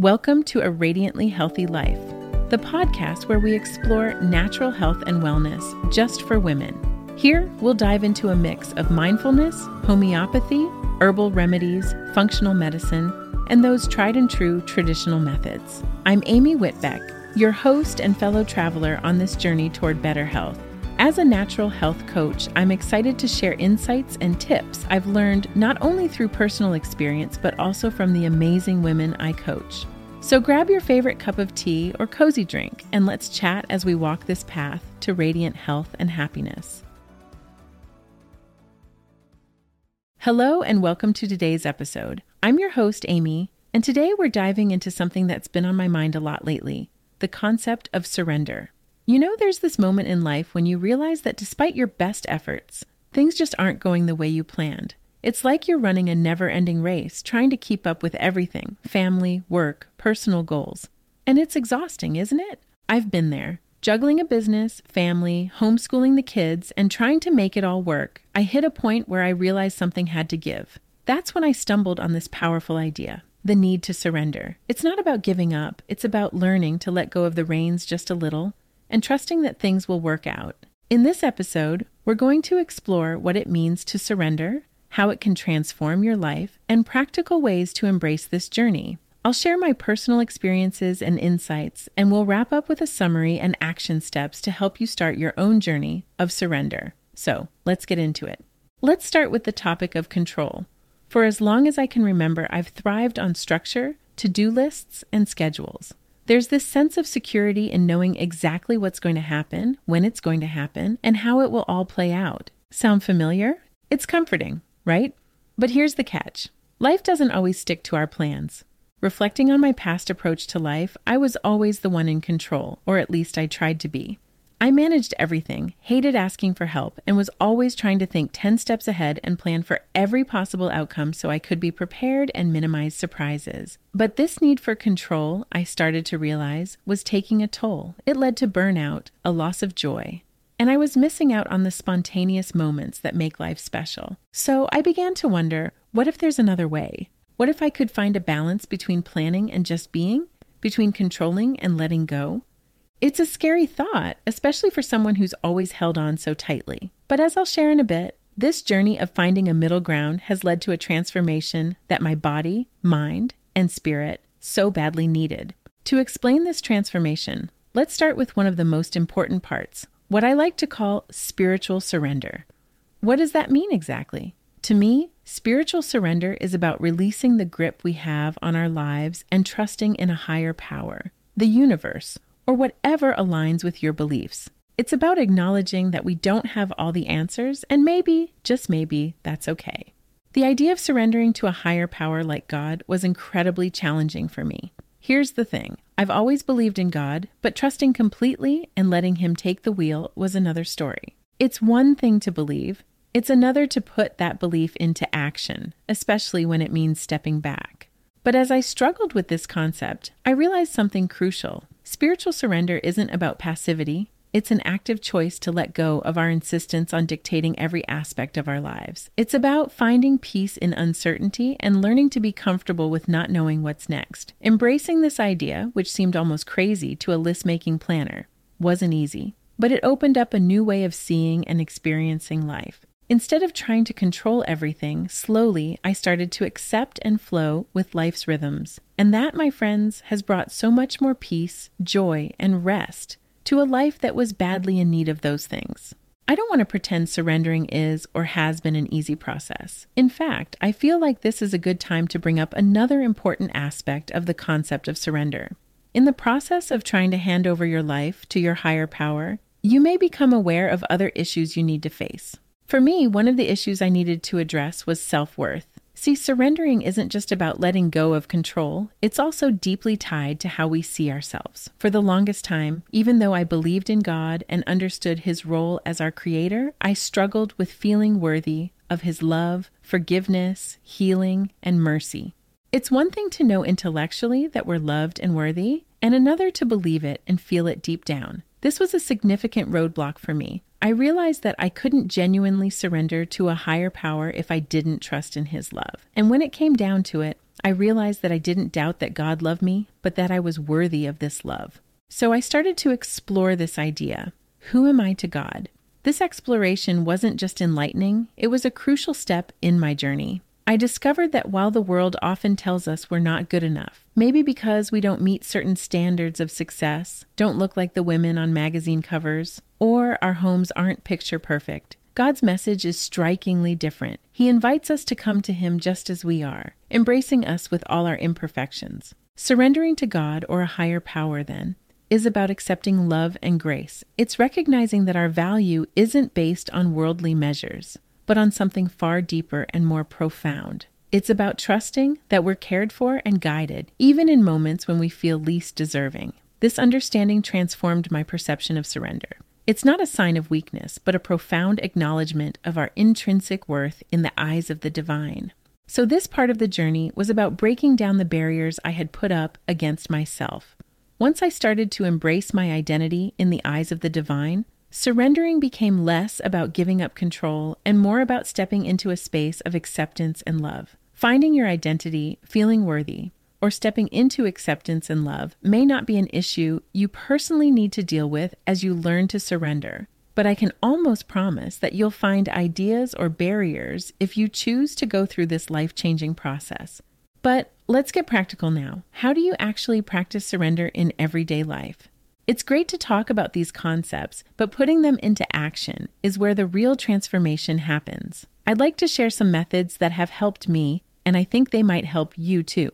Welcome to A Radiantly Healthy Life, the podcast where we explore natural health and wellness just for women. Here, we'll dive into a mix of mindfulness, homeopathy, herbal remedies, functional medicine, and those tried and true traditional methods. I'm Amy Whitbeck, your host and fellow traveler on this journey toward better health. As a natural health coach, I'm excited to share insights and tips I've learned not only through personal experience, but also from the amazing women I coach. So grab your favorite cup of tea or cozy drink and let's chat as we walk this path to radiant health and happiness. Hello, and welcome to today's episode. I'm your host, Amy, and today we're diving into something that's been on my mind a lot lately the concept of surrender. You know, there's this moment in life when you realize that despite your best efforts, things just aren't going the way you planned. It's like you're running a never ending race, trying to keep up with everything family, work, personal goals. And it's exhausting, isn't it? I've been there. Juggling a business, family, homeschooling the kids, and trying to make it all work, I hit a point where I realized something had to give. That's when I stumbled on this powerful idea the need to surrender. It's not about giving up, it's about learning to let go of the reins just a little and trusting that things will work out. In this episode, we're going to explore what it means to surrender, how it can transform your life, and practical ways to embrace this journey. I'll share my personal experiences and insights, and we'll wrap up with a summary and action steps to help you start your own journey of surrender. So let's get into it. Let's start with the topic of control. For as long as I can remember, I've thrived on structure, to do lists, and schedules. There's this sense of security in knowing exactly what's going to happen, when it's going to happen, and how it will all play out. Sound familiar? It's comforting, right? But here's the catch life doesn't always stick to our plans. Reflecting on my past approach to life, I was always the one in control, or at least I tried to be. I managed everything, hated asking for help, and was always trying to think 10 steps ahead and plan for every possible outcome so I could be prepared and minimize surprises. But this need for control, I started to realize, was taking a toll. It led to burnout, a loss of joy. And I was missing out on the spontaneous moments that make life special. So I began to wonder what if there's another way? What if I could find a balance between planning and just being? Between controlling and letting go? It's a scary thought, especially for someone who's always held on so tightly. But as I'll share in a bit, this journey of finding a middle ground has led to a transformation that my body, mind, and spirit so badly needed. To explain this transformation, let's start with one of the most important parts what I like to call spiritual surrender. What does that mean exactly? To me, spiritual surrender is about releasing the grip we have on our lives and trusting in a higher power, the universe, or whatever aligns with your beliefs. It's about acknowledging that we don't have all the answers, and maybe, just maybe, that's okay. The idea of surrendering to a higher power like God was incredibly challenging for me. Here's the thing I've always believed in God, but trusting completely and letting Him take the wheel was another story. It's one thing to believe, it's another to put that belief into action, especially when it means stepping back. But as I struggled with this concept, I realized something crucial. Spiritual surrender isn't about passivity, it's an active choice to let go of our insistence on dictating every aspect of our lives. It's about finding peace in uncertainty and learning to be comfortable with not knowing what's next. Embracing this idea, which seemed almost crazy to a list making planner, wasn't easy, but it opened up a new way of seeing and experiencing life. Instead of trying to control everything, slowly I started to accept and flow with life's rhythms. And that, my friends, has brought so much more peace, joy, and rest to a life that was badly in need of those things. I don't want to pretend surrendering is or has been an easy process. In fact, I feel like this is a good time to bring up another important aspect of the concept of surrender. In the process of trying to hand over your life to your higher power, you may become aware of other issues you need to face. For me, one of the issues I needed to address was self worth. See, surrendering isn't just about letting go of control, it's also deeply tied to how we see ourselves. For the longest time, even though I believed in God and understood His role as our Creator, I struggled with feeling worthy of His love, forgiveness, healing, and mercy. It's one thing to know intellectually that we're loved and worthy, and another to believe it and feel it deep down. This was a significant roadblock for me. I realized that I couldn't genuinely surrender to a higher power if I didn't trust in His love. And when it came down to it, I realized that I didn't doubt that God loved me, but that I was worthy of this love. So I started to explore this idea Who am I to God? This exploration wasn't just enlightening, it was a crucial step in my journey. I discovered that while the world often tells us we're not good enough, maybe because we don't meet certain standards of success, don't look like the women on magazine covers, or our homes aren't picture perfect, God's message is strikingly different. He invites us to come to Him just as we are, embracing us with all our imperfections. Surrendering to God or a higher power, then, is about accepting love and grace. It's recognizing that our value isn't based on worldly measures but on something far deeper and more profound. It's about trusting that we're cared for and guided, even in moments when we feel least deserving. This understanding transformed my perception of surrender. It's not a sign of weakness, but a profound acknowledgement of our intrinsic worth in the eyes of the divine. So, this part of the journey was about breaking down the barriers I had put up against myself. Once I started to embrace my identity in the eyes of the divine, Surrendering became less about giving up control and more about stepping into a space of acceptance and love. Finding your identity, feeling worthy, or stepping into acceptance and love may not be an issue you personally need to deal with as you learn to surrender. But I can almost promise that you'll find ideas or barriers if you choose to go through this life changing process. But let's get practical now. How do you actually practice surrender in everyday life? It's great to talk about these concepts, but putting them into action is where the real transformation happens. I'd like to share some methods that have helped me, and I think they might help you too.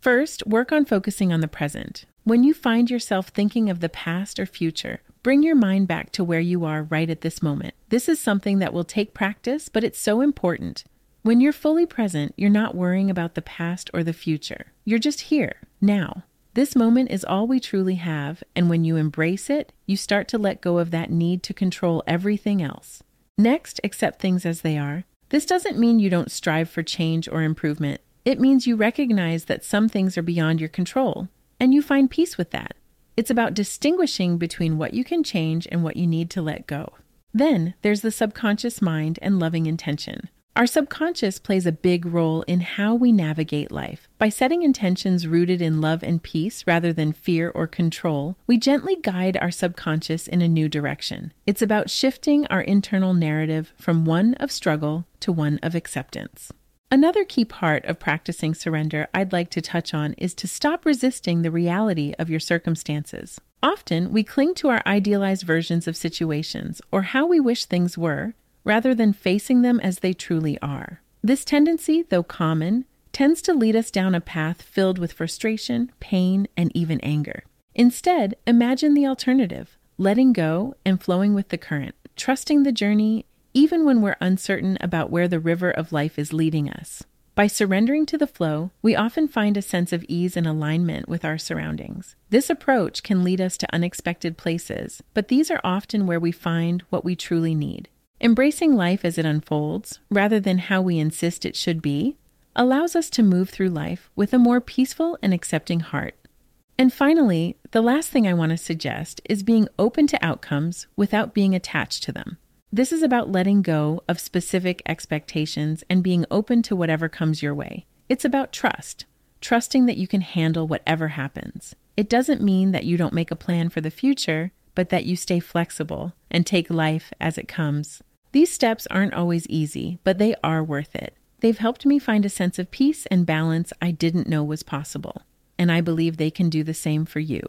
First, work on focusing on the present. When you find yourself thinking of the past or future, bring your mind back to where you are right at this moment. This is something that will take practice, but it's so important. When you're fully present, you're not worrying about the past or the future. You're just here, now. This moment is all we truly have, and when you embrace it, you start to let go of that need to control everything else. Next, accept things as they are. This doesn't mean you don't strive for change or improvement. It means you recognize that some things are beyond your control, and you find peace with that. It's about distinguishing between what you can change and what you need to let go. Then there's the subconscious mind and loving intention. Our subconscious plays a big role in how we navigate life. By setting intentions rooted in love and peace rather than fear or control, we gently guide our subconscious in a new direction. It's about shifting our internal narrative from one of struggle to one of acceptance. Another key part of practicing surrender I'd like to touch on is to stop resisting the reality of your circumstances. Often, we cling to our idealized versions of situations or how we wish things were rather than facing them as they truly are. This tendency, though common, tends to lead us down a path filled with frustration, pain, and even anger. Instead, imagine the alternative letting go and flowing with the current, trusting the journey even when we're uncertain about where the river of life is leading us. By surrendering to the flow, we often find a sense of ease and alignment with our surroundings. This approach can lead us to unexpected places, but these are often where we find what we truly need Embracing life as it unfolds, rather than how we insist it should be, allows us to move through life with a more peaceful and accepting heart. And finally, the last thing I want to suggest is being open to outcomes without being attached to them. This is about letting go of specific expectations and being open to whatever comes your way. It's about trust, trusting that you can handle whatever happens. It doesn't mean that you don't make a plan for the future, but that you stay flexible and take life as it comes. These steps aren't always easy, but they are worth it. They've helped me find a sense of peace and balance I didn't know was possible, and I believe they can do the same for you.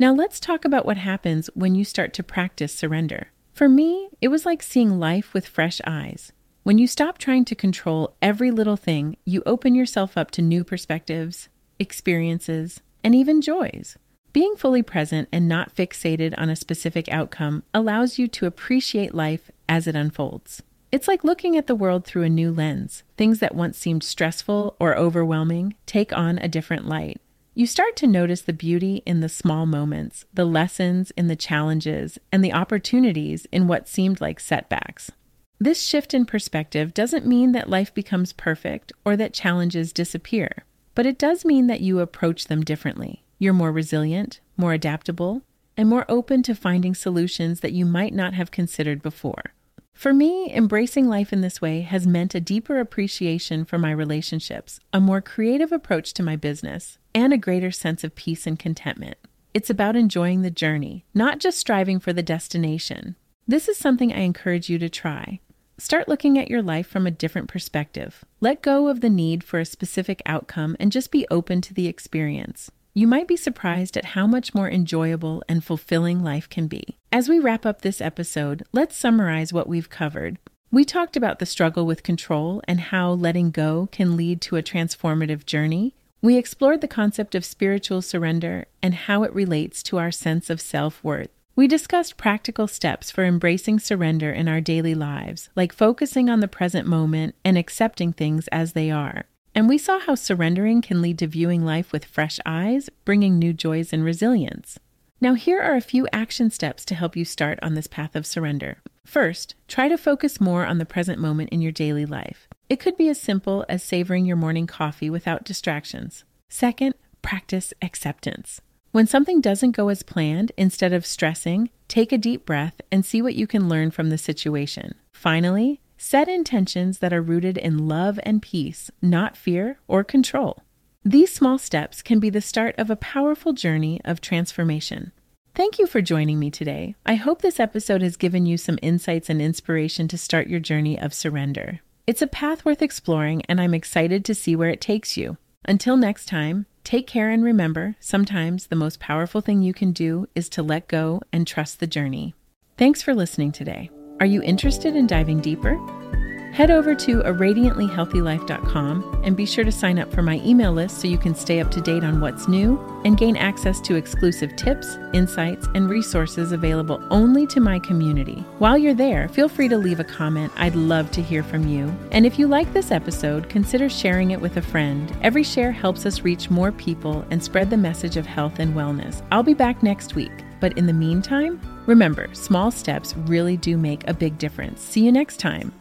Now, let's talk about what happens when you start to practice surrender. For me, it was like seeing life with fresh eyes. When you stop trying to control every little thing, you open yourself up to new perspectives, experiences, and even joys. Being fully present and not fixated on a specific outcome allows you to appreciate life as it unfolds. It's like looking at the world through a new lens. Things that once seemed stressful or overwhelming take on a different light. You start to notice the beauty in the small moments, the lessons in the challenges, and the opportunities in what seemed like setbacks. This shift in perspective doesn't mean that life becomes perfect or that challenges disappear, but it does mean that you approach them differently. You're more resilient, more adaptable, and more open to finding solutions that you might not have considered before. For me, embracing life in this way has meant a deeper appreciation for my relationships, a more creative approach to my business, and a greater sense of peace and contentment. It's about enjoying the journey, not just striving for the destination. This is something I encourage you to try. Start looking at your life from a different perspective. Let go of the need for a specific outcome and just be open to the experience. You might be surprised at how much more enjoyable and fulfilling life can be. As we wrap up this episode, let's summarize what we've covered. We talked about the struggle with control and how letting go can lead to a transformative journey. We explored the concept of spiritual surrender and how it relates to our sense of self worth. We discussed practical steps for embracing surrender in our daily lives, like focusing on the present moment and accepting things as they are. And we saw how surrendering can lead to viewing life with fresh eyes, bringing new joys and resilience. Now, here are a few action steps to help you start on this path of surrender. First, try to focus more on the present moment in your daily life. It could be as simple as savoring your morning coffee without distractions. Second, practice acceptance. When something doesn't go as planned, instead of stressing, take a deep breath and see what you can learn from the situation. Finally, set intentions that are rooted in love and peace, not fear or control. These small steps can be the start of a powerful journey of transformation. Thank you for joining me today. I hope this episode has given you some insights and inspiration to start your journey of surrender. It's a path worth exploring, and I'm excited to see where it takes you. Until next time, Take care and remember sometimes the most powerful thing you can do is to let go and trust the journey. Thanks for listening today. Are you interested in diving deeper? Head over to a and be sure to sign up for my email list so you can stay up to date on what's new and gain access to exclusive tips, insights, and resources available only to my community. While you're there, feel free to leave a comment. I'd love to hear from you. And if you like this episode, consider sharing it with a friend. Every share helps us reach more people and spread the message of health and wellness. I'll be back next week. But in the meantime, remember, small steps really do make a big difference. See you next time.